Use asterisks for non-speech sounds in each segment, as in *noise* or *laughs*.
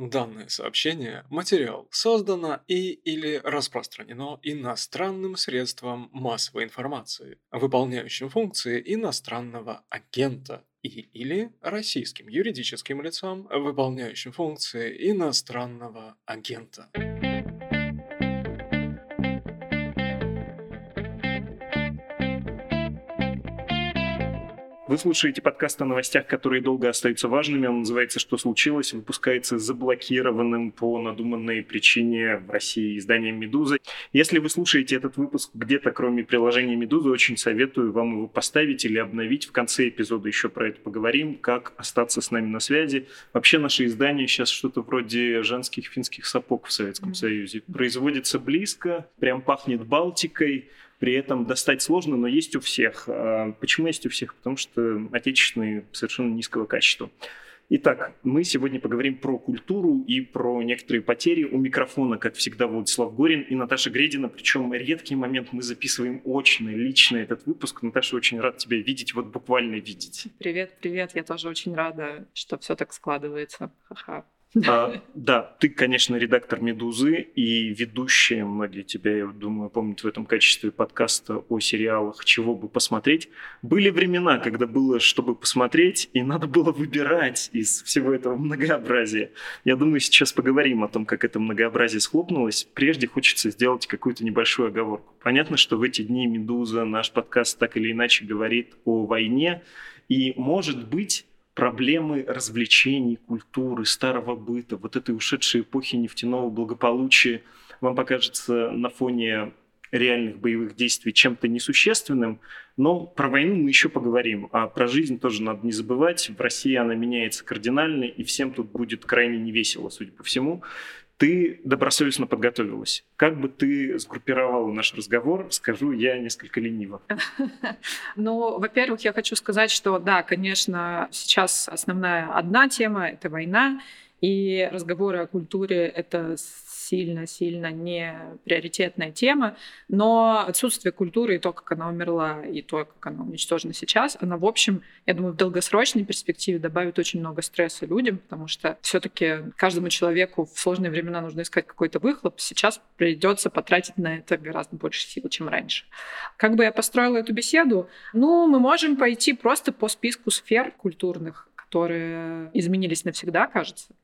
Данное сообщение, материал создано и или распространено иностранным средством массовой информации, выполняющим функции иностранного агента и или российским юридическим лицом, выполняющим функции иностранного агента. Вы слушаете подкаст о новостях, которые долго остаются важными. Он называется «Что случилось?». Выпускается заблокированным по надуманной причине в России изданием «Медуза». Если вы слушаете этот выпуск где-то, кроме приложения «Медуза», очень советую вам его поставить или обновить. В конце эпизода еще про это поговорим, как остаться с нами на связи. Вообще наше издание сейчас что-то вроде женских финских сапог в Советском mm-hmm. Союзе. Производится близко, прям пахнет Балтикой при этом достать сложно, но есть у всех. А почему есть у всех? Потому что отечественные совершенно низкого качества. Итак, мы сегодня поговорим про культуру и про некоторые потери. У микрофона, как всегда, Владислав Горин и Наташа Гредина. Причем редкий момент мы записываем очно, лично этот выпуск. Наташа, очень рад тебя видеть, вот буквально видеть. Привет, привет. Я тоже очень рада, что все так складывается. Ха-ха. А, да, ты, конечно, редактор «Медузы» и ведущая, многие тебя, я думаю, помнят в этом качестве подкаста о сериалах «Чего бы посмотреть». Были времена, когда было «Чтобы посмотреть», и надо было выбирать из всего этого многообразия. Я думаю, сейчас поговорим о том, как это многообразие схлопнулось. Прежде хочется сделать какую-то небольшую оговорку. Понятно, что в эти дни «Медуза», наш подкаст так или иначе говорит о войне, и, может быть, проблемы развлечений, культуры, старого быта, вот этой ушедшей эпохи нефтяного благополучия вам покажется на фоне реальных боевых действий чем-то несущественным, но про войну мы еще поговорим, а про жизнь тоже надо не забывать. В России она меняется кардинально, и всем тут будет крайне невесело, судя по всему ты добросовестно подготовилась. Как бы ты сгруппировала наш разговор, скажу я несколько лениво. *laughs* Ну, во-первых, я хочу сказать, что да, конечно, сейчас основная одна тема — это война, и разговоры о культуре — это сильно-сильно не приоритетная тема, но отсутствие культуры и то, как она умерла, и то, как она уничтожена сейчас, она, в общем, я думаю, в долгосрочной перспективе добавит очень много стресса людям, потому что все таки каждому человеку в сложные времена нужно искать какой-то выхлоп. Сейчас придется потратить на это гораздо больше сил, чем раньше. Как бы я построила эту беседу? Ну, мы можем пойти просто по списку сфер культурных, которые изменились навсегда, кажется.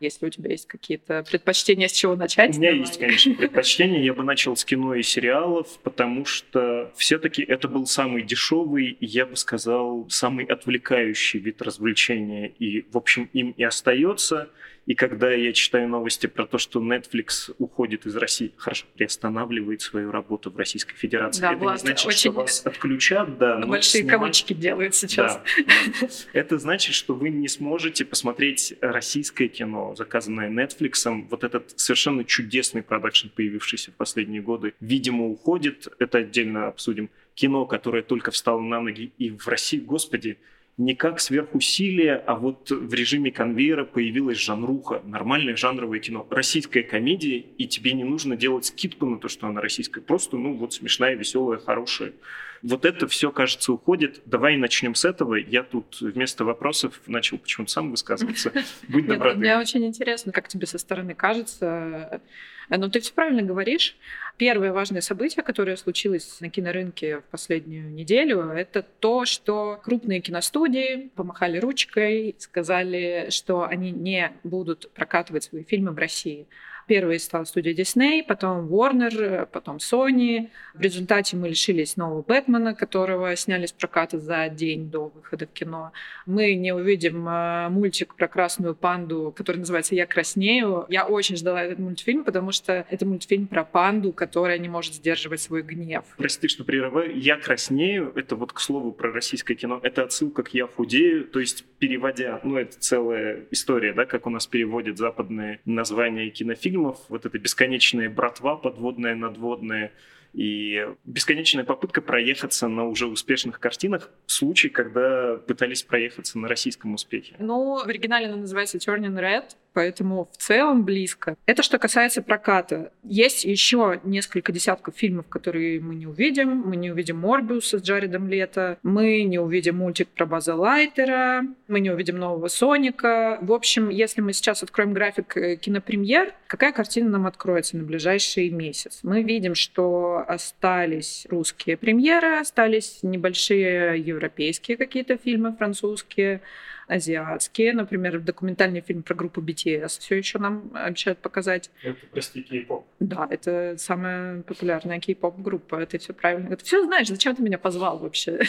Если у тебя есть какие-то предпочтения, с чего начать? У меня давай. есть, конечно, предпочтения. Я бы начал с кино и сериалов, потому что все-таки это был самый дешевый, я бы сказал, самый отвлекающий вид развлечения. И, в общем, им и остается. И когда я читаю новости про то, что Netflix уходит из России, хорошо, приостанавливает свою работу в Российской Федерации, да, это не значит, очень... что вас отключат. Да, Большие снимать... кавычки делают сейчас. Да, Это значит, что вы не сможете посмотреть российское кино, заказанное Netflix. Вот этот совершенно чудесный продакшн, появившийся в последние годы, видимо, уходит. Это отдельно обсудим. Кино, которое только встало на ноги и в России, господи, не как сверхусилие, а вот в режиме конвейера появилась жанруха, нормальное жанровое кино, российская комедия, и тебе не нужно делать скидку на то, что она российская, просто, ну, вот смешная, веселая, хорошая. Вот это все, кажется, уходит. Давай начнем с этого. Я тут вместо вопросов начал почему-то сам высказываться. *laughs* Будь добра. Мне очень интересно, как тебе со стороны кажется. Ну, ты все правильно говоришь. Первое важное событие, которое случилось на кинорынке в последнюю неделю, это то, что крупные киностудии помахали ручкой, сказали, что они не будут прокатывать свои фильмы в России. Первой стала студия Disney, потом Warner, потом Sony. В результате мы лишились нового Бэтмена, которого сняли с проката за день до выхода в кино. Мы не увидим э, мультик про красную панду, который называется «Я краснею». Я очень ждала этот мультфильм, потому что это мультфильм про панду, которая не может сдерживать свой гнев. Прости, что прерываю. «Я краснею» — это вот, к слову, про российское кино. Это отсылка к «Я худею», то есть переводя, ну, это целая история, да, как у нас переводят западные названия кинофильмов, фильмов, вот эта бесконечная братва подводная, надводная, и бесконечная попытка проехаться на уже успешных картинах в случае, когда пытались проехаться на российском успехе. Ну, в оригинале она называется Turning Red, поэтому в целом близко. Это что касается проката. Есть еще несколько десятков фильмов, которые мы не увидим. Мы не увидим Морбиуса с Джаредом Лето, мы не увидим мультик про База Лайтера, мы не увидим нового Соника. В общем, если мы сейчас откроем график э, кинопремьер, какая картина нам откроется на ближайший месяц? Мы видим, что остались русские премьеры, остались небольшие европейские какие-то фильмы, французские, азиатские. Например, документальный фильм про группу BTS все еще нам обещают показать. Это, прости, кей-поп. Да, это самая популярная кей-поп-группа. Это все правильно. Ты все знаешь, зачем ты меня позвал вообще?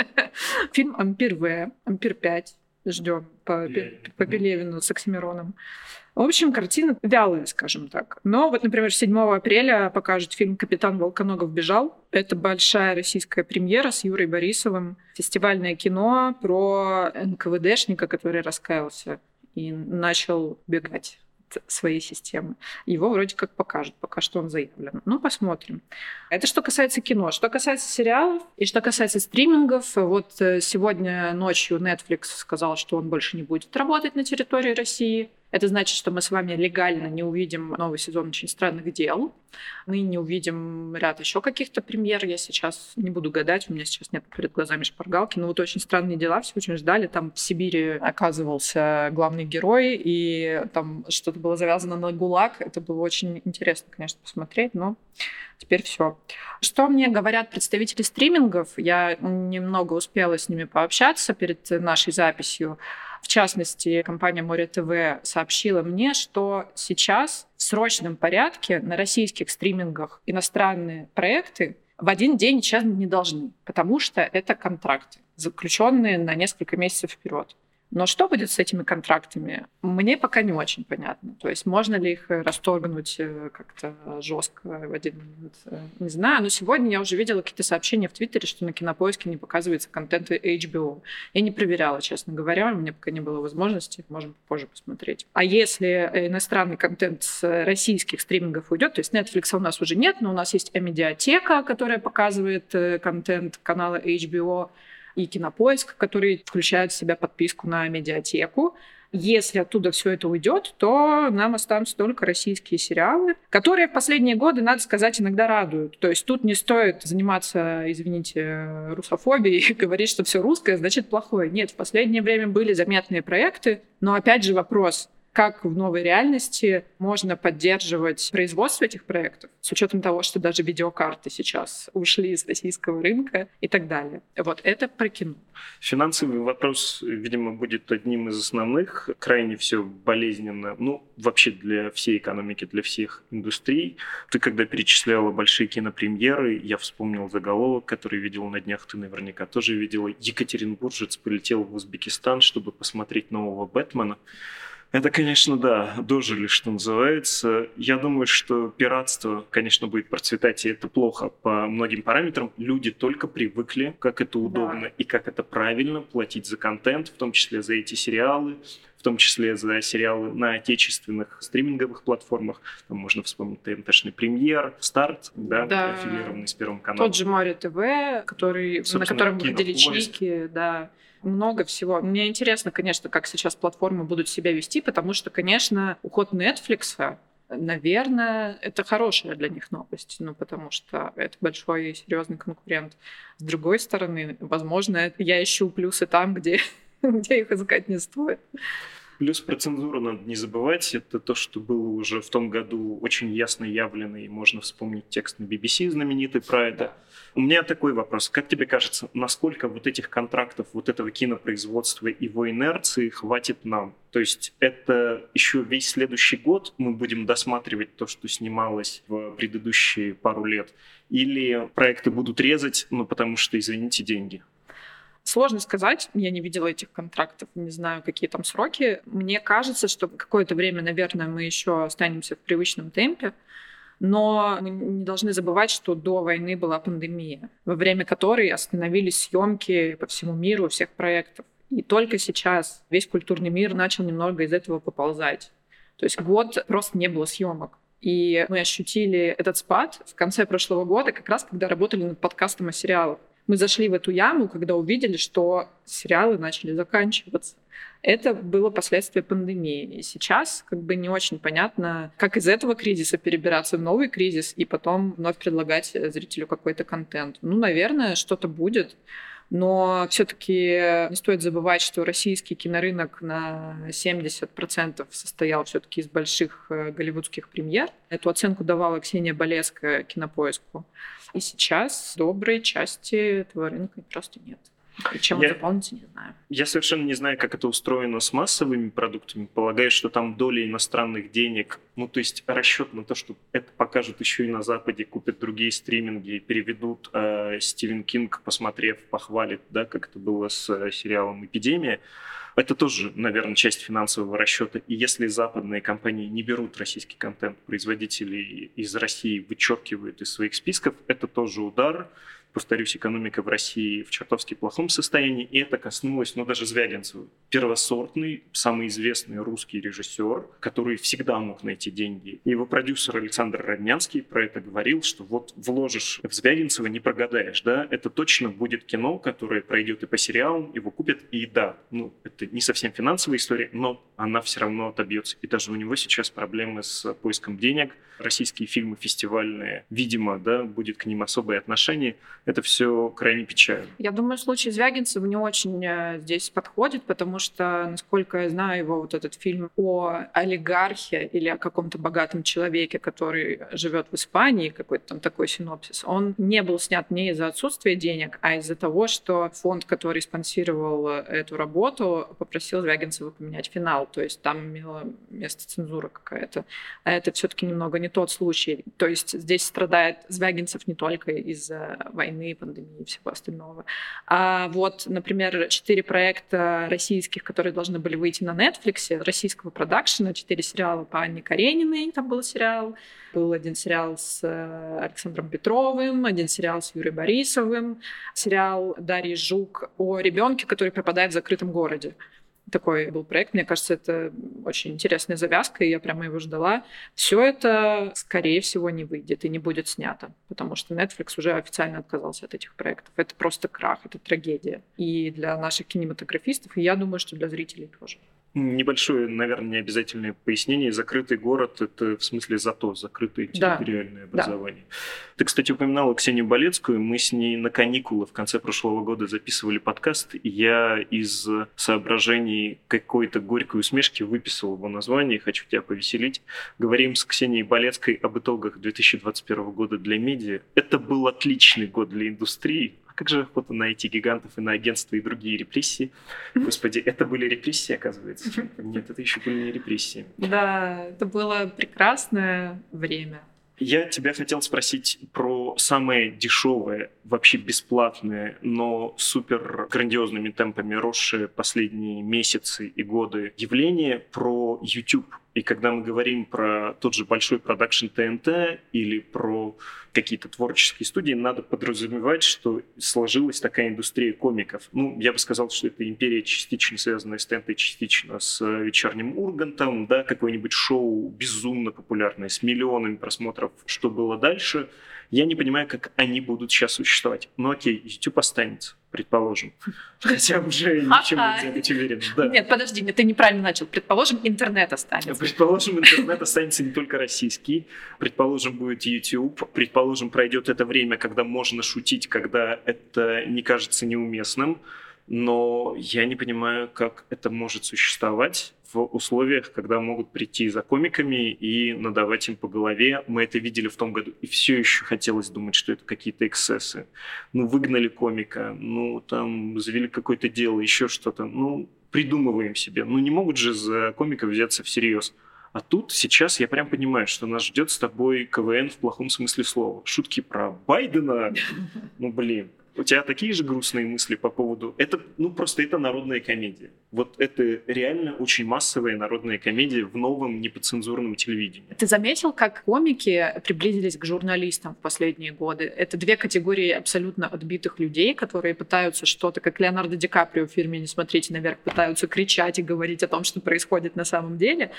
*laughs* Фильм «Ампир В», «Ампир 5». Ждем по, по Пелевину с Оксимироном. В общем, картина вялая, скажем так. Но вот, например, 7 апреля покажут фильм «Капитан Волконогов бежал». Это большая российская премьера с Юрой Борисовым. Фестивальное кино про НКВДшника, который раскаялся и начал бегать своей системы. Его вроде как покажут, пока что он заявлен. Ну, посмотрим. Это что касается кино. Что касается сериалов и что касается стримингов, вот э, сегодня ночью Netflix сказал, что он больше не будет работать на территории России. Это значит, что мы с вами легально не увидим новый сезон «Очень странных дел». Мы не увидим ряд еще каких-то премьер. Я сейчас не буду гадать, у меня сейчас нет перед глазами шпаргалки. Но вот «Очень странные дела» все очень ждали. Там в Сибири оказывался главный герой, и там что-то было завязано на ГУЛАГ. Это было очень интересно, конечно, посмотреть, но теперь все. Что мне говорят представители стримингов? Я немного успела с ними пообщаться перед нашей записью. В частности, компания Море ТВ сообщила мне, что сейчас в срочном порядке на российских стримингах иностранные проекты в один день исчезнуть не должны, потому что это контракты, заключенные на несколько месяцев вперед. Но что будет с этими контрактами, мне пока не очень понятно. То есть можно ли их расторгнуть э, как-то жестко в один момент, э, не знаю. Но сегодня я уже видела какие-то сообщения в Твиттере, что на Кинопоиске не показывается контент HBO. Я не проверяла, честно говоря, у меня пока не было возможности, можем позже посмотреть. А если иностранный контент с российских стримингов уйдет, то есть Netflix у нас уже нет, но у нас есть медиатека, которая показывает э, контент канала HBO, и Кинопоиск, который включает в себя подписку на медиатеку. Если оттуда все это уйдет, то нам останутся только российские сериалы, которые в последние годы, надо сказать, иногда радуют. То есть тут не стоит заниматься, извините, русофобией и *laughs* говорить, что все русское значит плохое. Нет, в последнее время были заметные проекты, но опять же вопрос, как в новой реальности можно поддерживать производство этих проектов с учетом того, что даже видеокарты сейчас ушли из российского рынка и так далее. Вот это про кино. Финансовый вопрос, видимо, будет одним из основных. Крайне все болезненно, ну, вообще для всей экономики, для всех индустрий. Ты когда перечисляла большие кинопремьеры, я вспомнил заголовок, который видел на днях, ты наверняка тоже видела. Екатеринбуржец полетел в Узбекистан, чтобы посмотреть нового Бэтмена. Это, конечно, да, дожили, что называется. Я думаю, что пиратство, конечно, будет процветать, и это плохо по многим параметрам. Люди только привыкли, как это удобно да. и как это правильно платить за контент, в том числе за эти сериалы, в том числе за сериалы на отечественных стриминговых платформах. Там можно вспомнить ТНТшный премьер, старт, да, да. аффилированный с Первым каналом. Тот же Море ТВ, который, Собственно, на котором выходили чики, да много всего. Мне интересно, конечно, как сейчас платформы будут себя вести, потому что, конечно, уход Netflix наверное, это хорошая для них новость, ну, потому что это большой и серьезный конкурент. С другой стороны, возможно, я ищу плюсы там, где, *laughs* где их искать не стоит. Плюс про цензуру надо не забывать. Это то, что было уже в том году очень ясно явлено, и можно вспомнить текст на BBC знаменитый про это. У меня такой вопрос. Как тебе кажется, насколько вот этих контрактов, вот этого кинопроизводства и его инерции хватит нам? То есть это еще весь следующий год мы будем досматривать то, что снималось в предыдущие пару лет? Или проекты будут резать, ну потому что, извините, деньги? Сложно сказать, я не видела этих контрактов, не знаю, какие там сроки. Мне кажется, что какое-то время, наверное, мы еще останемся в привычном темпе, но мы не должны забывать, что до войны была пандемия, во время которой остановились съемки по всему миру всех проектов. И только сейчас весь культурный мир начал немного из этого поползать. То есть год просто не было съемок. И мы ощутили этот спад в конце прошлого года, как раз когда работали над подкастом о сериалах мы зашли в эту яму, когда увидели, что сериалы начали заканчиваться. Это было последствие пандемии. И сейчас как бы не очень понятно, как из этого кризиса перебираться в новый кризис и потом вновь предлагать зрителю какой-то контент. Ну, наверное, что-то будет. Но все-таки не стоит забывать, что российский кинорынок на 70% состоял все-таки из больших э, голливудских премьер. Эту оценку давала Ксения Болеская кинопоиску. И сейчас доброй части этого рынка просто нет. И чем я, он заполнится, не знаю. Я совершенно не знаю, как это устроено с массовыми продуктами. Полагаю, что там доля иностранных денег, ну то есть расчет на то, что это покажут еще и на Западе, купят другие стриминги, переведут. Э, Стивен Кинг, посмотрев, похвалит, да, как это было с э, сериалом «Эпидемия». Это тоже, наверное, часть финансового расчета. И если западные компании не берут российский контент, производители из России вычеркивают из своих списков, это тоже удар повторюсь, экономика в России в чертовски плохом состоянии, и это коснулось, ну, даже Звягинцева. Первосортный, самый известный русский режиссер, который всегда мог найти деньги. Его продюсер Александр Роднянский про это говорил, что вот вложишь в Звягинцева, не прогадаешь, да, это точно будет кино, которое пройдет и по сериалам, его купят, и да, ну, это не совсем финансовая история, но она все равно отобьется. И даже у него сейчас проблемы с поиском денег. Российские фильмы фестивальные, видимо, да, будет к ним особое отношение это все крайне печально. Я думаю, случай Звягинцева не очень э, здесь подходит, потому что, насколько я знаю, его вот этот фильм о олигархе или о каком-то богатом человеке, который живет в Испании, какой-то там такой синопсис, он не был снят не из-за отсутствия денег, а из-за того, что фонд, который спонсировал э, эту работу, попросил Звягинцева поменять финал. То есть там имела место цензура какая-то. А это все-таки немного не тот случай. То есть здесь страдает Звягинцев не только из-за войны, войны, пандемии и всего остального. А вот, например, четыре проекта российских, которые должны были выйти на Netflix, российского продакшена, четыре сериала по Анне Карениной, там был сериал, был один сериал с э, Александром Петровым, один сериал с Юрием Борисовым, сериал Дарьи Жук о ребенке, который пропадает в закрытом городе такой был проект. Мне кажется, это очень интересная завязка, и я прямо его ждала. Все это, скорее всего, не выйдет и не будет снято, потому что Netflix уже официально отказался от этих проектов. Это просто крах, это трагедия. И для наших кинематографистов, и я думаю, что для зрителей тоже. Небольшое, наверное, необязательное пояснение. Закрытый город – это в смысле зато закрытое территориальное да. образование. Да. Ты, кстати, упоминала Ксению Болецкую. Мы с ней на каникулы в конце прошлого года записывали подкаст. И я из соображений какой-то горькой усмешки выписал его название. Хочу тебя повеселить. Говорим с Ксенией Болецкой об итогах 2021 года для медиа. Это был отличный год для индустрии а как же охота на эти гигантов и на агентства и другие репрессии? Господи, это были репрессии, оказывается? *laughs* Нет, это еще были не репрессии. Да, это было прекрасное время. Я тебя хотел спросить про самое дешевое, вообще бесплатное, но супер грандиозными темпами росшее последние месяцы и годы явление про YouTube. И когда мы говорим про тот же большой продакшн ТНТ или про какие-то творческие студии, надо подразумевать, что сложилась такая индустрия комиков. Ну, я бы сказал, что это империя частично связанная с ТНТ, частично с вечерним Ургантом, да, какое-нибудь шоу безумно популярное, с миллионами просмотров, что было дальше – я не понимаю, как они будут сейчас существовать. Ну окей, YouTube останется, предположим. *laughs* Хотя уже ничем нельзя быть уверенным. Да. Нет, подожди, нет, ты неправильно начал. Предположим, интернет останется. Предположим, интернет останется не только российский. Предположим, будет YouTube. Предположим, пройдет это время, когда можно шутить, когда это не кажется неуместным но я не понимаю, как это может существовать в условиях, когда могут прийти за комиками и надавать им по голове. Мы это видели в том году, и все еще хотелось думать, что это какие-то эксцессы. Ну, выгнали комика, ну, там, завели какое-то дело, еще что-то. Ну, придумываем себе. Ну, не могут же за комика взяться всерьез. А тут сейчас я прям понимаю, что нас ждет с тобой КВН в плохом смысле слова. Шутки про Байдена, ну блин, у тебя такие же грустные мысли по поводу... Это, ну, просто это народная комедия. Вот это реально очень массовая народная комедия в новом неподцензурном телевидении. Ты заметил, как комики приблизились к журналистам в последние годы? Это две категории абсолютно отбитых людей, которые пытаются что-то, как Леонардо Ди Каприо в фильме «Не смотрите наверх», пытаются кричать и говорить о том, что происходит на самом деле.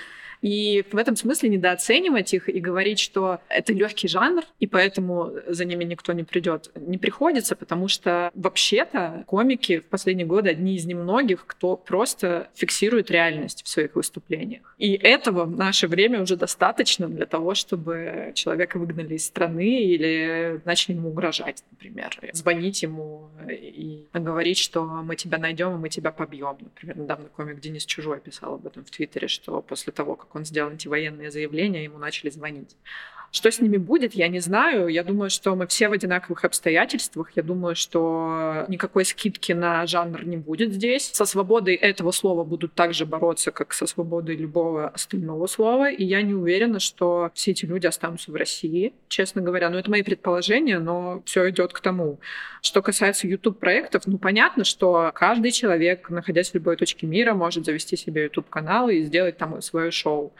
И в этом смысле недооценивать их и говорить, что это легкий жанр, и поэтому за ними никто не придет, не приходится, потому потому что вообще-то комики в последние годы одни из немногих, кто просто фиксирует реальность в своих выступлениях. И этого в наше время уже достаточно для того, чтобы человека выгнали из страны или начали ему угрожать, например, звонить ему и говорить, что мы тебя найдем и мы тебя побьем. Например, недавно комик Денис Чужой писал об этом в Твиттере, что после того, как он сделал антивоенные заявления, ему начали звонить. Что с ними будет, я не знаю. Я думаю, что мы все в одинаковых обстоятельствах. Я думаю, что никакой скидки на жанр не будет здесь. Со свободой этого слова будут так же бороться, как со свободой любого остального слова. И я не уверена, что все эти люди останутся в России, честно говоря. Ну, это мои предположения, но все идет к тому. Что касается YouTube-проектов, ну, понятно, что каждый человек, находясь в любой точке мира, может завести себе YouTube-канал и сделать там свое шоу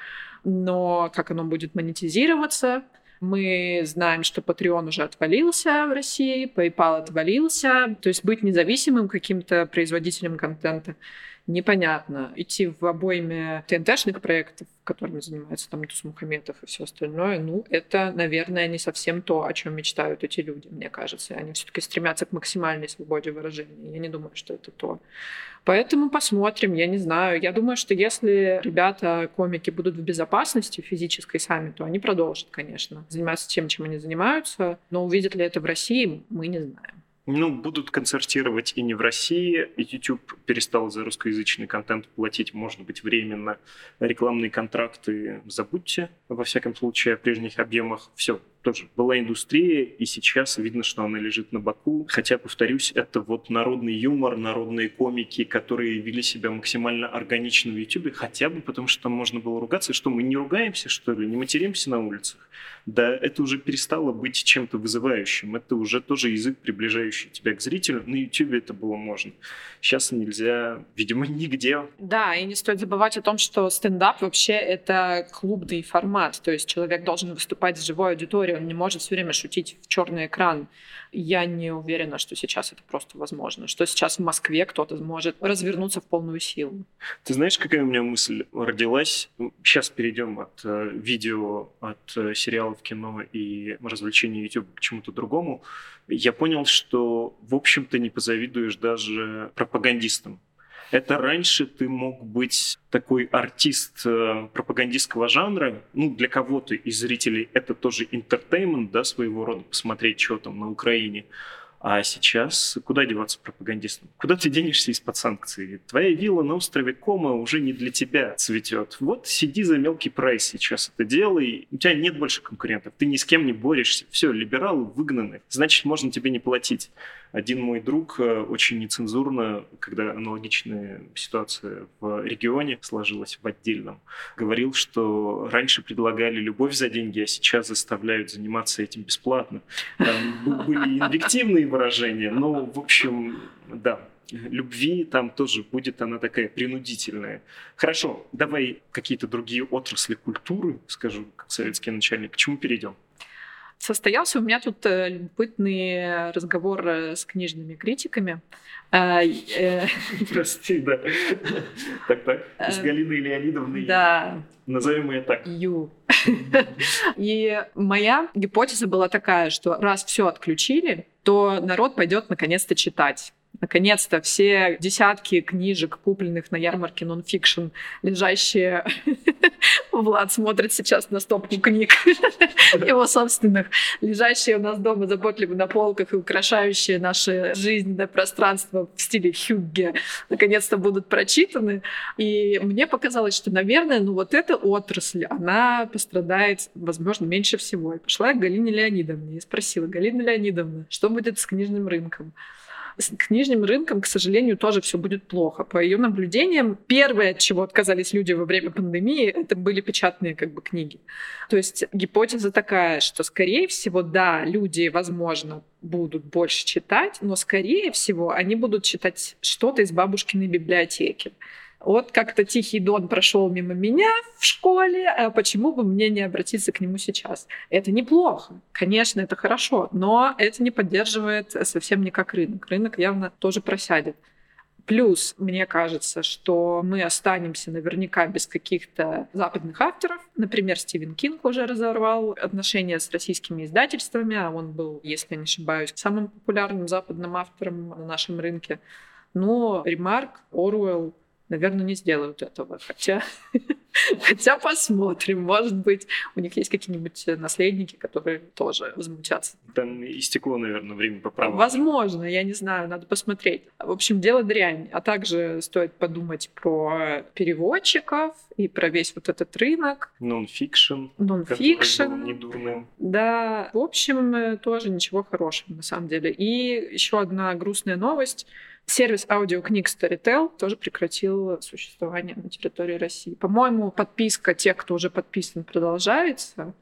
но как оно будет монетизироваться, мы знаем, что Patreon уже отвалился в России, PayPal отвалился. То есть быть независимым каким-то производителем контента непонятно. Идти в обойме ТНТшных проектов, которыми занимается там Мухаметов и все остальное, ну, это, наверное, не совсем то, о чем мечтают эти люди, мне кажется. Они все-таки стремятся к максимальной свободе выражения. Я не думаю, что это то. Поэтому посмотрим, я не знаю. Я думаю, что если ребята, комики, будут в безопасности физической сами, то они продолжат, конечно, заниматься тем, чем они занимаются. Но увидят ли это в России, мы не знаем. Ну, будут концертировать и не в России. YouTube перестал за русскоязычный контент платить, может быть, временно. Рекламные контракты забудьте, во всяком случае, о прежних объемах. Все, тоже была индустрия, и сейчас видно, что она лежит на боку. Хотя, повторюсь, это вот народный юмор, народные комики, которые вели себя максимально органично в YouTube, хотя бы потому, что там можно было ругаться. Что, мы не ругаемся, что ли, не материмся на улицах? Да, это уже перестало быть чем-то вызывающим. Это уже тоже язык, приближающий тебя к зрителю. На YouTube это было можно. Сейчас нельзя, видимо, *laughs* нигде. Да, и не стоит забывать о том, что стендап вообще это клубный формат. То есть человек должен выступать с живой аудиторией, он не может все время шутить в черный экран. Я не уверена, что сейчас это просто возможно, что сейчас в Москве кто-то может развернуться в полную силу. Ты знаешь, какая у меня мысль родилась? Сейчас перейдем от э, видео, от э, сериалов, кино и развлечений YouTube к чему-то другому. Я понял, что, в общем-то, не позавидуешь даже пропагандистам. Это раньше ты мог быть такой артист э, пропагандистского жанра. Ну, для кого-то из зрителей это тоже entertainment, да, своего рода, посмотреть, что там на Украине. А сейчас куда деваться пропагандистам? Куда ты денешься из-под санкций? Твоя вилла на острове Комо уже не для тебя цветет. Вот сиди за мелкий прайс сейчас это делай. У тебя нет больше конкурентов. Ты ни с кем не борешься. Все, либералы выгнаны. Значит, можно тебе не платить. Один мой друг э, очень нецензурно, когда аналогичная ситуация в регионе сложилась в отдельном, говорил, что раньше предлагали любовь за деньги, а сейчас заставляют заниматься этим бесплатно. Там были инвективные выражения, но, в общем, да, любви там тоже будет она такая принудительная. Хорошо, давай какие-то другие отрасли культуры, скажу, как советский начальник, к чему перейдем? Состоялся у меня тут э, любопытный разговор э, с книжными критиками. А, э, *laughs* Прости, да. Так, так. С Галиной Леонидовной. Да. Назовем ее так. Ю. *laughs* И моя гипотеза была такая, что раз все отключили, то народ пойдет наконец-то читать. Наконец-то все десятки книжек, купленных на ярмарке нонфикшн, лежащие... *laughs* Влад смотрит сейчас на стопку книг *laughs* его собственных, лежащие у нас дома заботливо на полках и украшающие наше жизненное пространство в стиле Хюгге, наконец-то будут прочитаны. И мне показалось, что, наверное, ну вот эта отрасль, она пострадает, возможно, меньше всего. И пошла я к Галине Леонидовне и спросила, Галина Леонидовна, что будет с книжным рынком? С книжным рынком, к сожалению, тоже все будет плохо. По ее наблюдениям, первое, от чего отказались люди во время пандемии, это были печатные как бы книги. То есть гипотеза такая, что, скорее всего, да, люди, возможно, будут больше читать, но, скорее всего, они будут читать что-то из бабушкиной библиотеки. Вот как-то Тихий Дон прошел мимо меня в школе, а почему бы мне не обратиться к нему сейчас? Это неплохо, конечно, это хорошо, но это не поддерживает совсем никак рынок. Рынок явно тоже просядет. Плюс, мне кажется, что мы останемся наверняка без каких-то западных авторов. Например, Стивен Кинг уже разорвал отношения с российскими издательствами, а он был, если я не ошибаюсь, самым популярным западным автором на нашем рынке. Но Ремарк, Оруэлл, наверное, не сделают этого. Хотя, *laughs* хотя посмотрим. Может быть, у них есть какие-нибудь наследники, которые тоже возмутятся. Там истекло, наверное, время по праву. Возможно, я не знаю, надо посмотреть. В общем, дело дрянь. А также стоит подумать про переводчиков и про весь вот этот рынок. Нон-фикшн. Нон-фикшн. недурным. Да, в общем, тоже ничего хорошего, на самом деле. И еще одна грустная новость — Сервис аудиокниг Storytel тоже прекратил существование на территории России. По-моему, подписка тех, кто уже подписан, продолжается.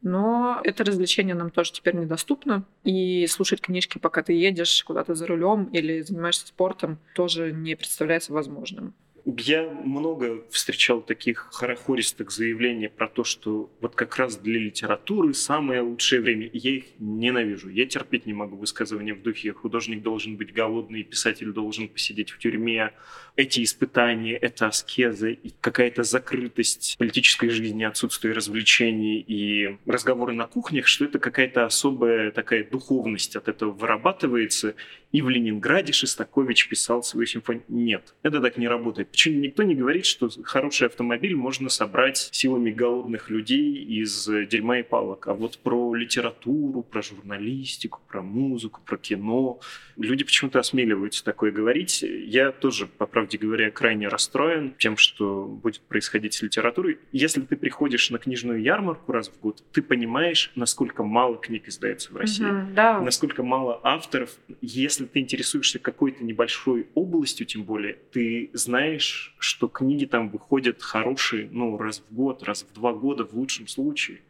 Но это развлечение нам тоже теперь недоступно. И слушать книжки, пока ты едешь куда-то за рулем или занимаешься спортом, тоже не представляется возможным. Я много встречал таких хорохористых заявлений про то, что вот как раз для литературы самое лучшее время. Я их ненавижу. Я терпеть не могу высказывания в духе «художник должен быть голодный, писатель должен посидеть в тюрьме». Эти испытания, это аскеза какая-то закрытость политической жизни, отсутствие развлечений и разговоры на кухнях, что это какая-то особая такая духовность от этого вырабатывается. И в Ленинграде Шестакович писал свою симфонию. Нет, это так не работает. Почему никто не говорит, что хороший автомобиль можно собрать силами голодных людей из дерьма и палок. А вот про литературу, про журналистику, про музыку, про кино люди почему-то осмеливаются такое говорить. Я тоже, по правде говоря, крайне расстроен тем, что будет происходить с литературой. Если ты приходишь на книжную ярмарку раз в год, ты понимаешь, насколько мало книг издается в России, Мгм, да. насколько мало авторов. Если ты интересуешься какой-то небольшой областью, тем более, ты знаешь, что книги там выходят хорошие, ну, раз в год, раз в два года в лучшем случае.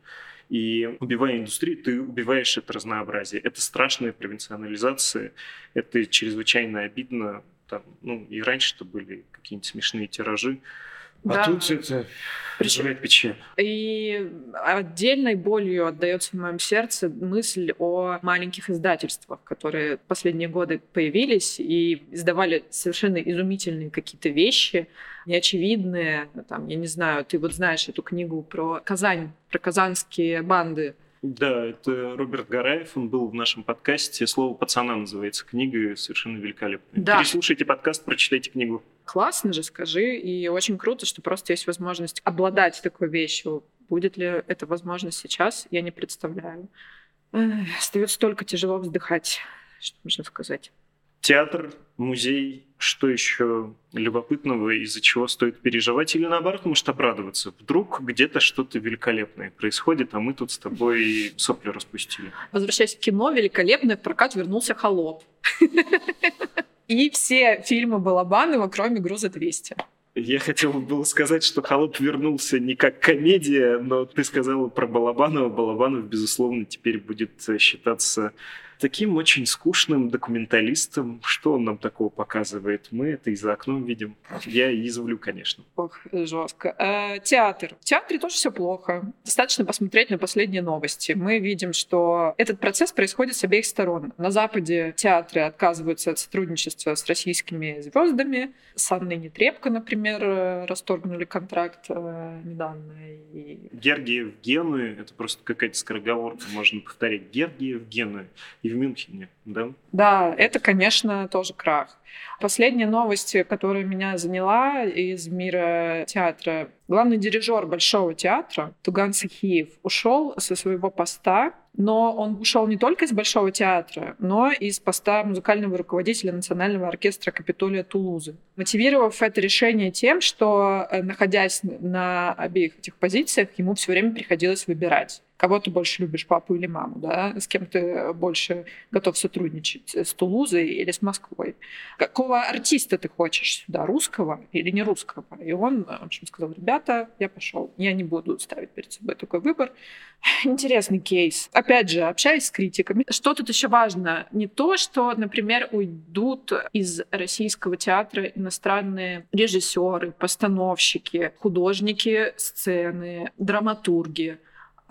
И убивая индустрию, ты убиваешь это разнообразие. Это страшная провинционализация, это чрезвычайно обидно. Там, ну, и раньше-то были какие-нибудь смешные тиражи. А Да. тут это вызывает печаль. И отдельной болью отдается в моем сердце мысль о маленьких издательствах, которые последние годы появились и издавали совершенно изумительные какие-то вещи, неочевидные. Там, я не знаю, ты вот знаешь эту книгу про Казань, про казанские банды. Да, это Роберт Гараев, он был в нашем подкасте. «Слово пацана» называется книга, совершенно великолепная. Да. Переслушайте подкаст, прочитайте книгу. Классно же, скажи. И очень круто, что просто есть возможность обладать такой вещью. Будет ли эта возможность сейчас, я не представляю. Остается только тяжело вздыхать, что можно сказать. Театр, музей, что еще любопытного, из-за чего стоит переживать или наоборот, может обрадоваться. Вдруг где-то что-то великолепное происходит, а мы тут с тобой сопли распустили. Возвращаясь к кино, великолепно в прокат вернулся «Холоп». И все фильмы Балабанова, кроме «Груза 200». Я хотел было сказать, что «Холоп» вернулся не как комедия, но ты сказала про Балабанова. Балабанов, безусловно, теперь будет считаться таким очень скучным документалистом. Что он нам такого показывает? Мы это и за окном видим. Я извлю, конечно. Ох, жестко. Э, театр. В театре тоже все плохо. Достаточно посмотреть на последние новости. Мы видим, что этот процесс происходит с обеих сторон. На Западе театры отказываются от сотрудничества с российскими звездами. С Анной Нетребко, например, э, расторгнули контракт э, недавно. И Гергиев Генуи, это просто какая-то скороговорка, можно повторять. Гергиев Генуи и в Мюнхене, да? Да, это, конечно, тоже крах. Последняя новость, которая меня заняла из мира театра. Главный дирижер Большого театра Туган Сахиев ушел со своего поста, но он ушел не только из Большого театра, но и из поста музыкального руководителя Национального оркестра Капитолия Тулузы. Мотивировав это решение тем, что, э, находясь на обеих этих позициях, ему все время приходилось выбирать кого ты больше любишь, папу или маму, да, с кем ты больше готов сотрудничать, с Тулузой или с Москвой. Какого артиста ты хочешь сюда, русского или не русского? И он, в общем, сказал, ребята, я пошел, я не буду ставить перед собой такой выбор. *laughs* Интересный кейс. Опять же, общаясь с критиками, что тут еще важно? Не то, что, например, уйдут из российского театра иностранные режиссеры, постановщики, художники сцены, драматурги,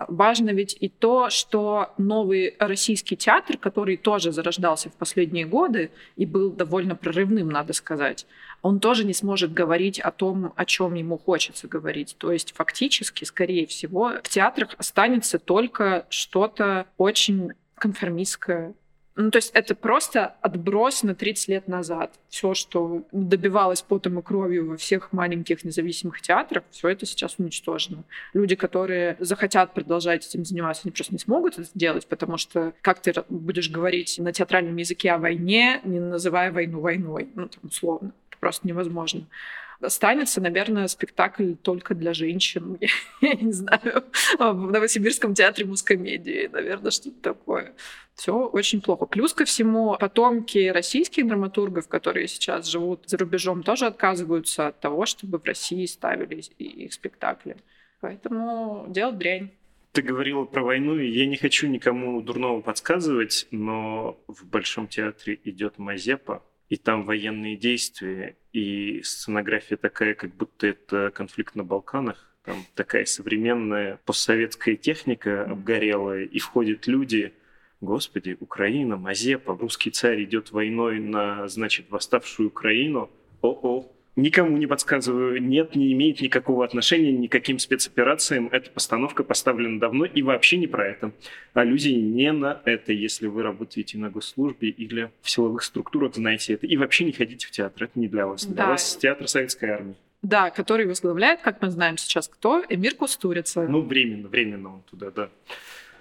важно ведь и то, что новый российский театр, который тоже зарождался в последние годы и был довольно прорывным, надо сказать, он тоже не сможет говорить о том, о чем ему хочется говорить. То есть фактически, скорее всего, в театрах останется только что-то очень конформистское, ну, то есть это просто отброс на 30 лет назад. Все, что добивалось потом и кровью во всех маленьких независимых театрах, все это сейчас уничтожено. Люди, которые захотят продолжать этим заниматься, они просто не смогут это сделать, потому что как ты будешь говорить на театральном языке о войне, не называя войну войной, ну, там, условно. Это просто невозможно останется, наверное, спектакль только для женщин. *laughs* Я не знаю, в Новосибирском театре мускомедии, наверное, что-то такое. Все очень плохо. Плюс ко всему, потомки российских драматургов, которые сейчас живут за рубежом, тоже отказываются от того, чтобы в России ставили их спектакли. Поэтому делать дрянь. Ты говорила про войну, и я не хочу никому дурного подсказывать, но в Большом театре идет Мазепа, и там военные действия, и сценография такая, как будто это конфликт на Балканах. Там такая современная постсоветская техника обгорелая, и входят люди, господи, Украина, Мазепа, русский царь идет войной на, значит, восставшую Украину. О-о, Никому не подсказываю, нет, не имеет никакого отношения никаким спецоперациям. Эта постановка поставлена давно и вообще не про это. Аллюзии не на это, если вы работаете на госслужбе или в силовых структурах, знаете это. И вообще не ходите в театр, это не для вас. Для да. вас театр советской армии. Да, который возглавляет, как мы знаем сейчас, кто? Эмир Кустурица. Ну, временно, временно он туда, да.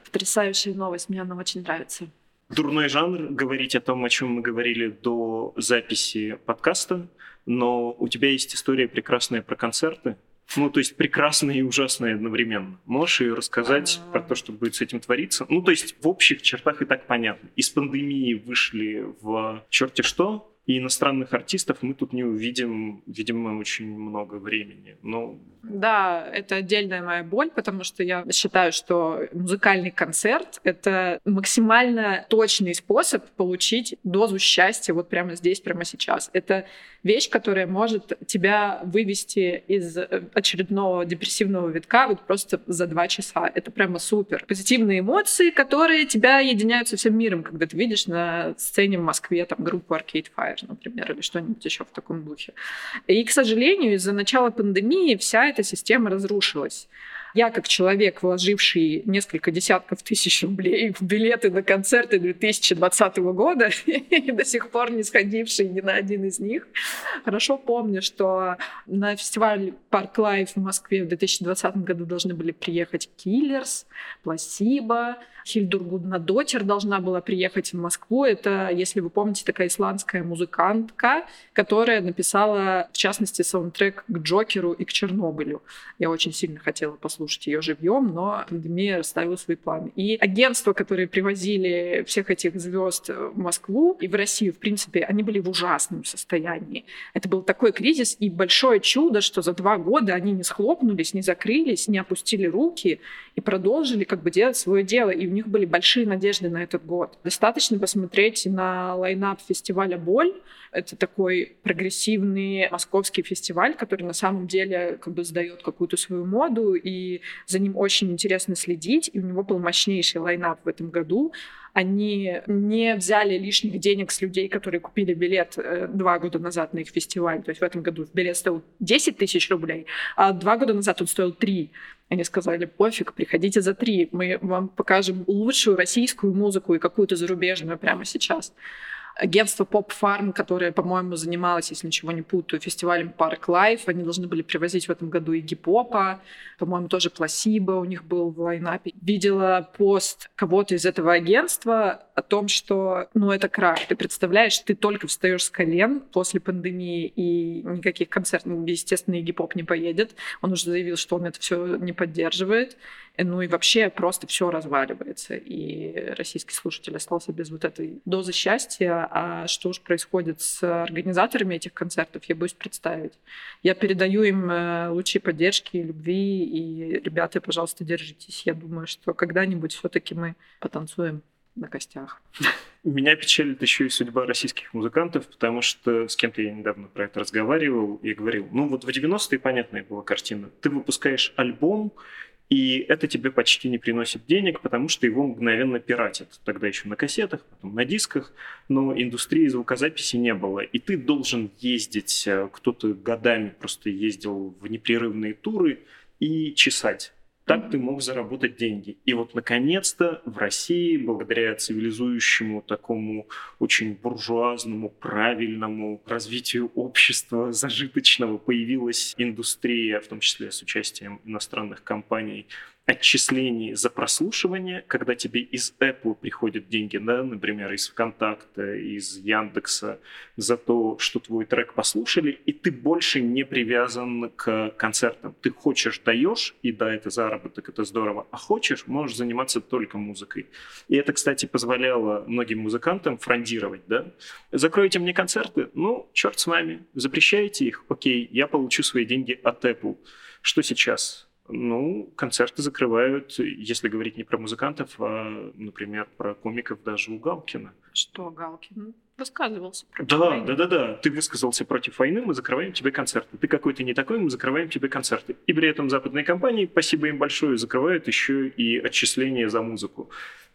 Потрясающая новость, мне она очень нравится. Дурной жанр говорить о том, о чем мы говорили до записи подкаста но у тебя есть история прекрасная про концерты. Ну, то есть прекрасная и ужасная одновременно. Можешь ее рассказать про то, что будет с этим твориться? Ну, то есть в общих чертах и так понятно. Из пандемии вышли в черте что, и иностранных артистов мы тут не увидим, видимо, очень много времени. Но... Да, это отдельная моя боль, потому что я считаю, что музыкальный концерт — это максимально точный способ получить дозу счастья вот прямо здесь, прямо сейчас. Это вещь, которая может тебя вывести из э, очередного депрессивного витка вот просто за два часа. Это прямо супер. Позитивные эмоции, которые тебя единяют со всем миром, когда ты видишь на сцене в Москве там группу Arcade Fire, например, или что-нибудь еще в таком духе. И, к сожалению, из-за начала пандемии вся эта система разрушилась. Я, как человек, вложивший несколько десятков тысяч рублей в билеты на концерты 2020 года *laughs* и до сих пор не сходивший ни на один из них, хорошо помню, что на фестиваль Park Live в Москве в 2020 году должны были приехать Killers, Placebo, Хильдур Гуднадоттир должна была приехать в Москву. Это, если вы помните, такая исландская музыкантка, которая написала, в частности, саундтрек к Джокеру и к Чернобылю. Я очень сильно хотела послушать ее живьем, но пандемия расставила свои планы. И агентства, которые привозили всех этих звезд в Москву и в Россию, в принципе, они были в ужасном состоянии. Это был такой кризис и большое чудо, что за два года они не схлопнулись, не закрылись, не опустили руки и продолжили как бы делать свое дело. И у них были большие надежды на этот год. Достаточно посмотреть на лайнап фестиваля «Боль». Это такой прогрессивный московский фестиваль, который на самом деле как бы сдает какую-то свою моду, и за ним очень интересно следить. И у него был мощнейший лайнап в этом году они не взяли лишних денег с людей, которые купили билет э, два года назад на их фестиваль. То есть в этом году билет стоил 10 тысяч рублей, а два года назад он стоил 3. Они сказали, пофиг, приходите за три, мы вам покажем лучшую российскую музыку и какую-то зарубежную прямо сейчас агентство Pop Farm, которое, по-моему, занималось, если ничего не путаю, фестивалем Park Life. Они должны были привозить в этом году и гип-попа. По-моему, тоже Пласибо у них был в лайнапе. Видела пост кого-то из этого агентства о том, что, ну, это крах. Ты представляешь, ты только встаешь с колен после пандемии, и никаких концертов, естественно, и гип-поп не поедет. Он уже заявил, что он это все не поддерживает. Ну и вообще просто все разваливается. И российский слушатель остался без вот этой дозы счастья. А что же происходит с организаторами этих концертов, я боюсь представить. Я передаю им э, лучи поддержки и любви. И, ребята, пожалуйста, держитесь. Я думаю, что когда-нибудь все-таки мы потанцуем на костях. Меня печалит еще и судьба российских музыкантов, потому что с кем-то я недавно про это разговаривал и говорил, ну вот в 90-е понятная была картина. Ты выпускаешь альбом, и это тебе почти не приносит денег, потому что его мгновенно пиратят. Тогда еще на кассетах, потом на дисках, но индустрии звукозаписи не было. И ты должен ездить, э, кто-то годами просто ездил в непрерывные туры и чесать так ты мог заработать деньги. И вот, наконец-то, в России, благодаря цивилизующему такому очень буржуазному, правильному развитию общества зажиточного, появилась индустрия, в том числе с участием иностранных компаний, отчислений за прослушивание, когда тебе из Apple приходят деньги, да, например, из ВКонтакта, из Яндекса, за то, что твой трек послушали, и ты больше не привязан к концертам. Ты хочешь, даешь, и да, это заработок, это здорово, а хочешь, можешь заниматься только музыкой. И это, кстати, позволяло многим музыкантам фрондировать, да. Закройте мне концерты, ну, черт с вами, запрещаете их, окей, я получу свои деньги от Apple. Что сейчас? Ну, концерты закрывают, если говорить не про музыкантов, а, например, про комиков даже у Галкина. Что Галкин высказывался против да, войны? Да, да, да. Ты высказался против войны, мы закрываем тебе концерты. Ты какой-то не такой, мы закрываем тебе концерты. И при этом западные компании, спасибо им большое, закрывают еще и отчисления за музыку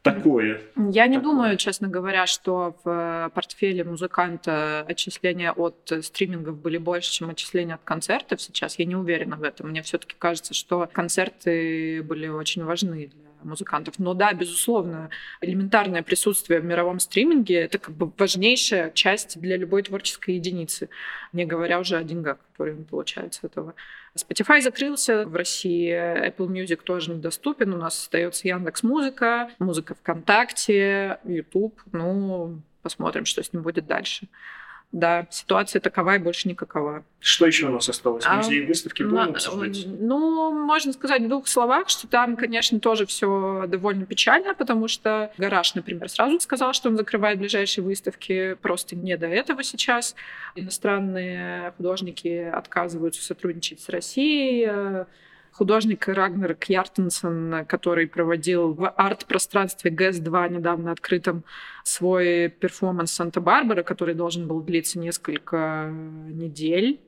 такое. Я не такое. думаю, честно говоря, что в э, портфеле музыканта отчисления от стримингов были больше, чем отчисления от концертов сейчас. Я не уверена в этом. Мне все-таки кажется, что концерты были очень важны для музыкантов. Но да, безусловно, элементарное присутствие в мировом стриминге — это как бы важнейшая часть для любой творческой единицы, не говоря уже о деньгах, которые он получает с этого. Spotify закрылся в России, Apple Music тоже недоступен, у нас остается Яндекс Музыка, музыка ВКонтакте, YouTube. Ну, посмотрим, что с ним будет дальше да, ситуация такова и больше никакова. Что еще у нас осталось? Музей а, выставки будем обсуждать? Ну, можно сказать в двух словах, что там, конечно, тоже все довольно печально, потому что Гараж, например, сразу сказал, что он закрывает ближайшие выставки. Просто не до этого сейчас. Иностранные художники отказываются сотрудничать с Россией художник Рагнер Кьяртенсен, который проводил в арт-пространстве ГЭС-2 недавно открытом свой перформанс «Санта-Барбара», который должен был длиться несколько недель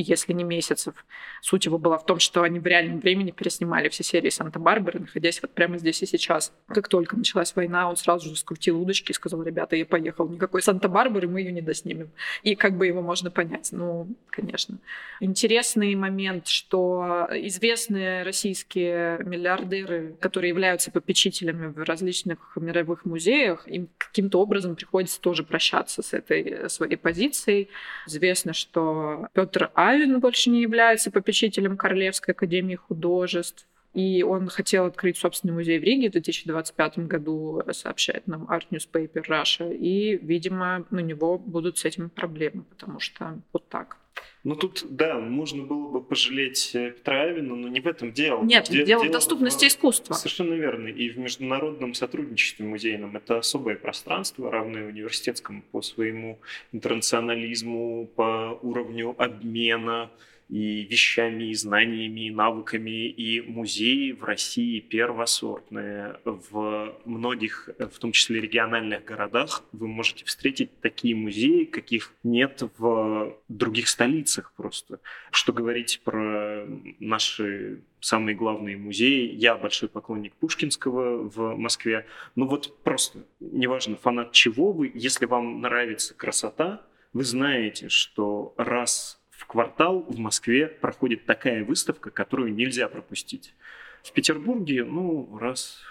если не месяцев. Суть его была в том, что они в реальном времени переснимали все серии Санта-Барбары, находясь вот прямо здесь и сейчас. Как только началась война, он сразу же скрутил удочки и сказал, ребята, я поехал, никакой Санта-Барбары, мы ее не доснимем. И как бы его можно понять, ну, конечно. Интересный момент, что известные российские миллиардеры, которые являются попечителями в различных мировых музеях, им каким-то образом приходится тоже прощаться с этой своей позицией. Известно, что Петр А Авин больше не является попечителем Королевской академии художеств. И он хотел открыть собственный музей в Риге в 2025 году, сообщает нам Art Newspaper Russia. И, видимо, у него будут с этим проблемы, потому что вот так. Ну тут, да, можно было бы пожалеть э, Петра Авина, но не в этом дело. Нет, Де- дело в доступности в... искусства. Совершенно верно. И в международном сотрудничестве музейном это особое пространство, равное университетскому по своему интернационализму, по уровню обмена, и вещами, и знаниями, и навыками. И музеи в России первосортные. В многих, в том числе региональных городах, вы можете встретить такие музеи, каких нет в других столицах просто. Что говорить про наши самые главные музеи. Я большой поклонник Пушкинского в Москве. Ну вот просто, неважно, фанат чего вы, если вам нравится красота, вы знаете, что раз в квартал в Москве проходит такая выставка, которую нельзя пропустить. В Петербурге, ну, раз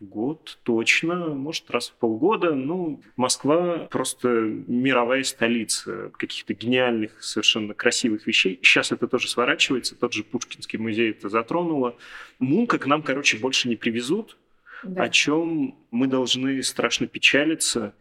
в год точно, может, раз в полгода. Ну, Москва просто мировая столица каких-то гениальных, совершенно красивых вещей. Сейчас это тоже сворачивается, тот же Пушкинский музей это затронуло. Мунка к нам, короче, больше не привезут, да. о чем мы должны страшно печалиться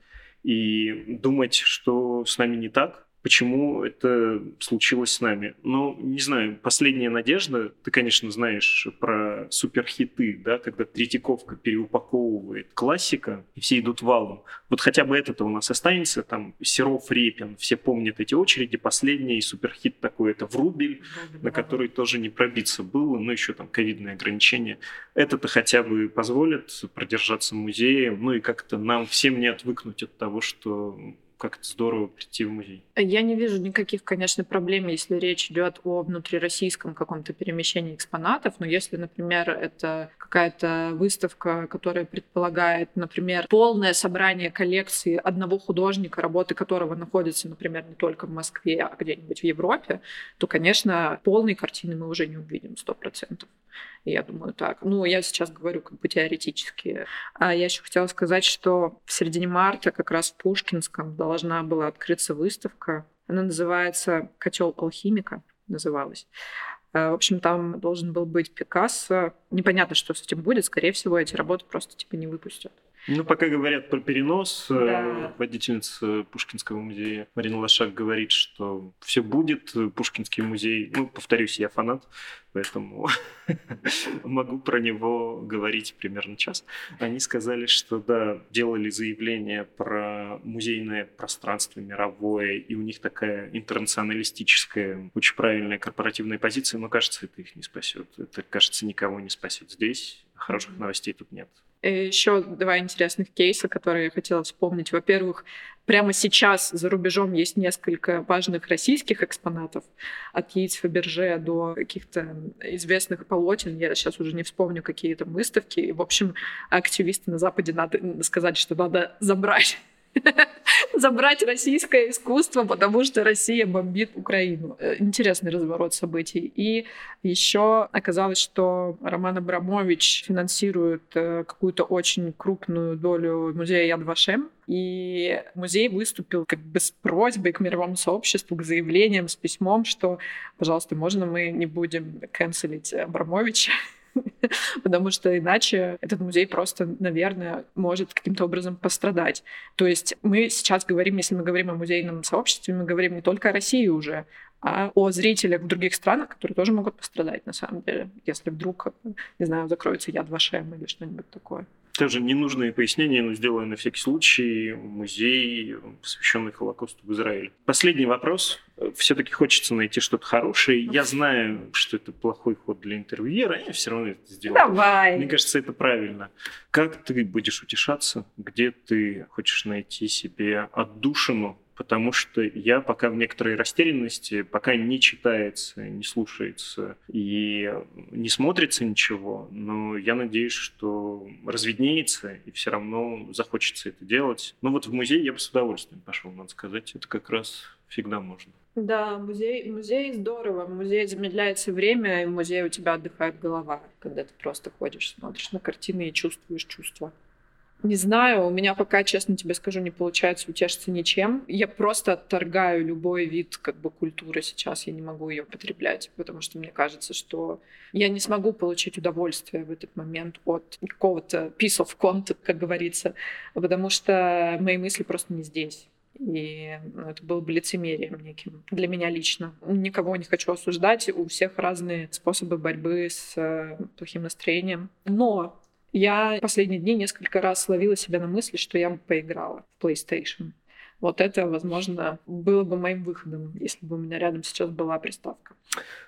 и думать, что с нами не так почему это случилось с нами. Но, не знаю, последняя надежда, ты, конечно, знаешь про суперхиты, да, когда Третьяковка переупаковывает классика, и все идут валом. Вот хотя бы это-то у нас останется, там, Серов, Репин, все помнят эти очереди. Последний суперхит такой, это Врубель, на который тоже не пробиться было, но еще там ковидные ограничения. Это-то хотя бы позволит продержаться музеем, ну и как-то нам всем не отвыкнуть от того, что как это здорово прийти в музей. Я не вижу никаких, конечно, проблем, если речь идет о внутрироссийском каком-то перемещении экспонатов, но если, например, это какая-то выставка, которая предполагает, например, полное собрание коллекции одного художника, работы которого находятся, например, не только в Москве, а где-нибудь в Европе, то, конечно, полной картины мы уже не увидим сто процентов. Я думаю так. Ну, я сейчас говорю как бы теоретически. А я еще хотела сказать, что в середине марта как раз в Пушкинском должна была открыться выставка. Она называется «Котел алхимика» называлась. А, в общем, там должен был быть Пикассо. Непонятно, что с этим будет. Скорее всего, эти работы просто типа не выпустят. Ну, пока говорят про перенос, э, да. водительница Пушкинского музея Марина Лошак говорит, что все будет. Пушкинский музей, ну, повторюсь, я фанат, поэтому *laughs* могу про него говорить примерно час. Они сказали, что, да, делали заявление про музейное пространство мировое, и у них такая интернационалистическая, очень правильная корпоративная позиция, но, кажется, это их не спасет. Это, кажется, никого не спасет здесь. Хороших новостей тут нет. Еще два интересных кейса, которые я хотела вспомнить. Во-первых, прямо сейчас за рубежом есть несколько важных российских экспонатов, от яиц Фаберже до каких-то известных полотен. Я сейчас уже не вспомню, какие там выставки. И, в общем, активисты на Западе надо сказать, что надо забрать *laughs* забрать российское искусство, потому что Россия бомбит Украину. Э, интересный разворот событий. И еще оказалось, что Роман Абрамович финансирует э, какую-то очень крупную долю музея Яд Вашем. И музей выступил как бы с просьбой к мировому сообществу, к заявлениям, с письмом, что, пожалуйста, можно мы не будем канцелить Абрамовича, *laughs* потому что иначе этот музей просто, наверное, может каким-то образом пострадать. То есть мы сейчас говорим, если мы говорим о музейном сообществе, мы говорим не только о России уже, а о зрителях в других странах, которые тоже могут пострадать, на самом деле, если вдруг, не знаю, закроется яд Вашем или что-нибудь такое. Тоже ненужные пояснения, но сделаю на всякий случай. Музей, посвященный Холокосту в Израиле. Последний вопрос. Все-таки хочется найти что-то хорошее. Я знаю, что это плохой ход для интервьюера, я все равно это сделаю. Давай. Мне кажется, это правильно. Как ты будешь утешаться? Где ты хочешь найти себе отдушину потому что я пока в некоторой растерянности, пока не читается, не слушается и не смотрится ничего, но я надеюсь, что разведнеется и все равно захочется это делать. Но вот в музей я бы с удовольствием пошел, надо сказать, это как раз всегда можно. Да, музей, музей здорово. Музей замедляется время, и в музее у тебя отдыхает голова, когда ты просто ходишь, смотришь на картины и чувствуешь чувства. Не знаю, у меня пока, честно тебе скажу, не получается утешиться ничем. Я просто отторгаю любой вид как бы культуры сейчас, я не могу ее потреблять, потому что мне кажется, что я не смогу получить удовольствие в этот момент от какого-то piece of content, как говорится, потому что мои мысли просто не здесь. И ну, это было бы лицемерием неким для меня лично. Никого не хочу осуждать, у всех разные способы борьбы с э, плохим настроением. Но я последние дни несколько раз ловила себя на мысли, что я поиграла в PlayStation. Вот это, возможно, было бы моим выходом, если бы у меня рядом сейчас была приставка.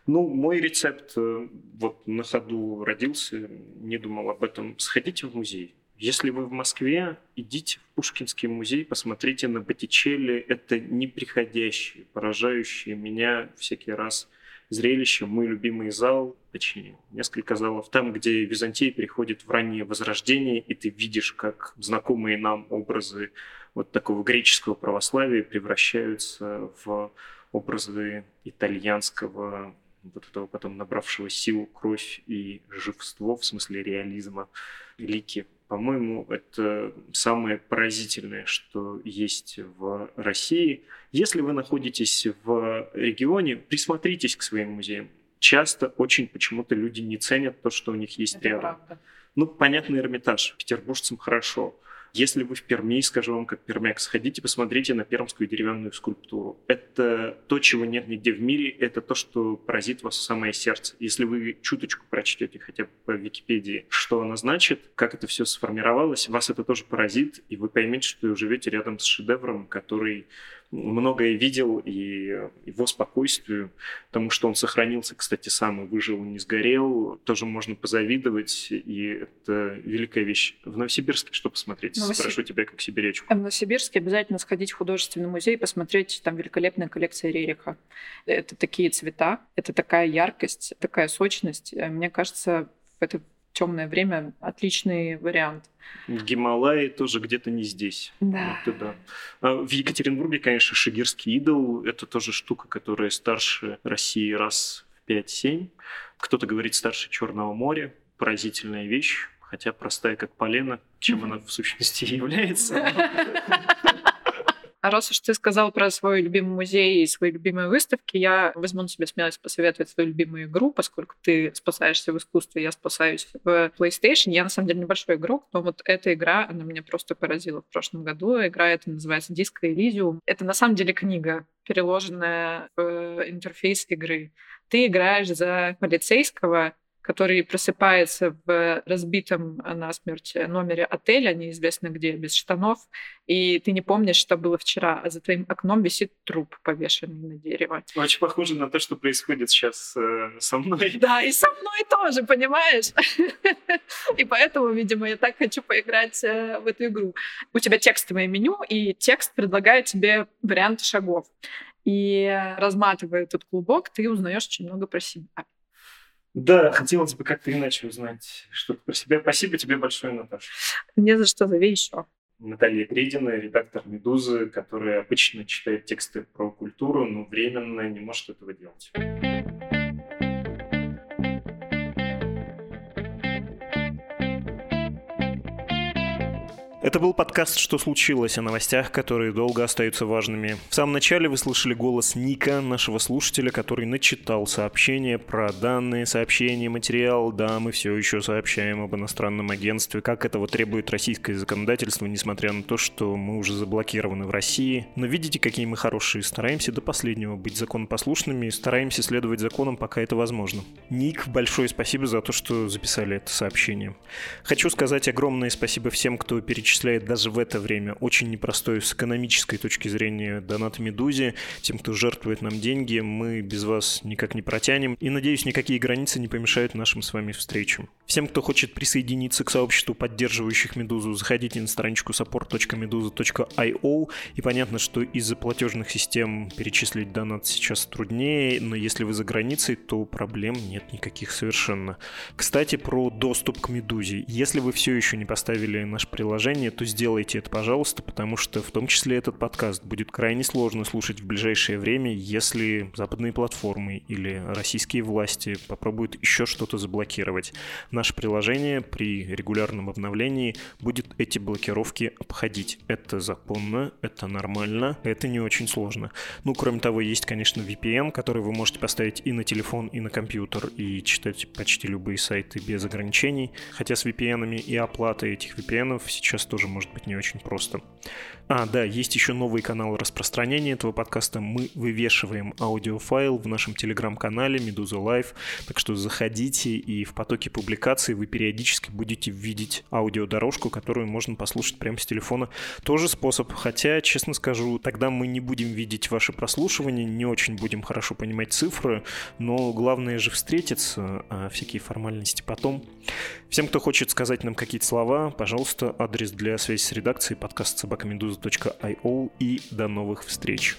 Ну, мой рецепт э, вот на ходу родился, не думал об этом. Сходите в музей. Если вы в Москве, идите в Пушкинский музей, посмотрите на Боттичелли. Это неприходящие, поражающие меня всякий раз зрелище. Мой любимый зал, точнее, несколько залов, там, где Византия переходит в раннее Возрождение, и ты видишь, как знакомые нам образы вот такого греческого православия превращаются в образы итальянского вот этого потом набравшего силу, кровь и живство, в смысле реализма, лики по-моему, это самое поразительное, что есть в России. Если вы находитесь в регионе, присмотритесь к своим музеям. Часто очень почему-то люди не ценят то, что у них есть это рядом. Правда. Ну, понятно, Эрмитаж. Петербуржцам хорошо. Если вы в Перми, скажу вам как пермяк, сходите, посмотрите на пермскую деревянную скульптуру. Это то, чего нет нигде в мире, это то, что поразит вас в самое сердце. Если вы чуточку прочтете хотя бы по Википедии, что она значит, как это все сформировалось, вас это тоже поразит, и вы поймете, что вы живете рядом с шедевром, который многое видел и его спокойствию, потому что он сохранился, кстати, сам и выжил, не сгорел, тоже можно позавидовать, и это великая вещь. В Новосибирске что посмотреть? Новосиб... Спрошу тебя как сибирячку. В Новосибирске обязательно сходить в художественный музей, посмотреть, там великолепная коллекция Рериха. Это такие цвета, это такая яркость, такая сочность. Мне кажется, это темное время отличный вариант. Гималаи тоже где-то не здесь. Да. Вот да. А в Екатеринбурге, конечно, Шигирский идол – это тоже штука, которая старше России раз в 5-7. Кто-то говорит старше Черного моря. Поразительная вещь, хотя простая как полено, чем она в сущности *laughs* является. *laughs* А раз уж ты сказал про свой любимый музей и свои любимые выставки, я возьму на себя смелость посоветовать свою любимую игру, поскольку ты спасаешься в искусстве, я спасаюсь в PlayStation. Я, на самом деле, небольшой игрок, но вот эта игра, она меня просто поразила в прошлом году. Игра эта называется Disco Elysium. Это, на самом деле, книга, переложенная в интерфейс игры. Ты играешь за полицейского, который просыпается в разбитом насмерть номере отеля, неизвестно где, без штанов, и ты не помнишь, что было вчера, а за твоим окном висит труп, повешенный на дерево. Очень похоже на то, что происходит сейчас э, со мной. *laughs* Да, и со мной тоже, понимаешь? *laughs* И поэтому, видимо, я так хочу поиграть э, в эту игру. У тебя текстовое меню, и текст предлагает тебе варианты шагов. И разматывая этот клубок, ты узнаешь очень много про себя. Да, хотелось бы как-то иначе узнать что-то про себя. Спасибо тебе большое, Наташа. Не за что, зови еще. Наталья Гридина, редактор «Медузы», которая обычно читает тексты про культуру, но временно не может этого делать. Это был подкаст «Что случилось?» о новостях, которые долго остаются важными. В самом начале вы слышали голос Ника, нашего слушателя, который начитал сообщение про данные, сообщения, материал. Да, мы все еще сообщаем об иностранном агентстве, как этого требует российское законодательство, несмотря на то, что мы уже заблокированы в России. Но видите, какие мы хорошие. Стараемся до последнего быть законопослушными и стараемся следовать законам, пока это возможно. Ник, большое спасибо за то, что записали это сообщение. Хочу сказать огромное спасибо всем, кто перечислял перечисляет даже в это время очень непростой с экономической точки зрения донат Медузе, тем, кто жертвует нам деньги, мы без вас никак не протянем, и, надеюсь, никакие границы не помешают нашим с вами встречам. Всем, кто хочет присоединиться к сообществу поддерживающих Медузу, заходите на страничку support.meduza.io, и понятно, что из-за платежных систем перечислить донат сейчас труднее, но если вы за границей, то проблем нет никаких совершенно. Кстати, про доступ к Медузе. Если вы все еще не поставили наше приложение, то сделайте это, пожалуйста, потому что в том числе этот подкаст будет крайне сложно слушать в ближайшее время, если западные платформы или российские власти попробуют еще что-то заблокировать. Наше приложение при регулярном обновлении будет эти блокировки обходить. Это законно, это нормально, это не очень сложно. Ну, кроме того, есть, конечно, VPN, который вы можете поставить и на телефон, и на компьютер, и читать почти любые сайты без ограничений. Хотя с VPN и оплатой этих VPN сейчас тоже может быть не очень просто. А, да, есть еще новый канал распространения этого подкаста. Мы вывешиваем аудиофайл в нашем телеграм-канале Медуза Live, так что заходите, и в потоке публикаций вы периодически будете видеть аудиодорожку, которую можно послушать прямо с телефона. Тоже способ, хотя, честно скажу, тогда мы не будем видеть ваше прослушивание, не очень будем хорошо понимать цифры, но главное же встретиться, а всякие формальности потом. Всем, кто хочет сказать нам какие-то слова, пожалуйста, адрес для связи с редакцией подкаст собакамедуза.io и до новых встреч.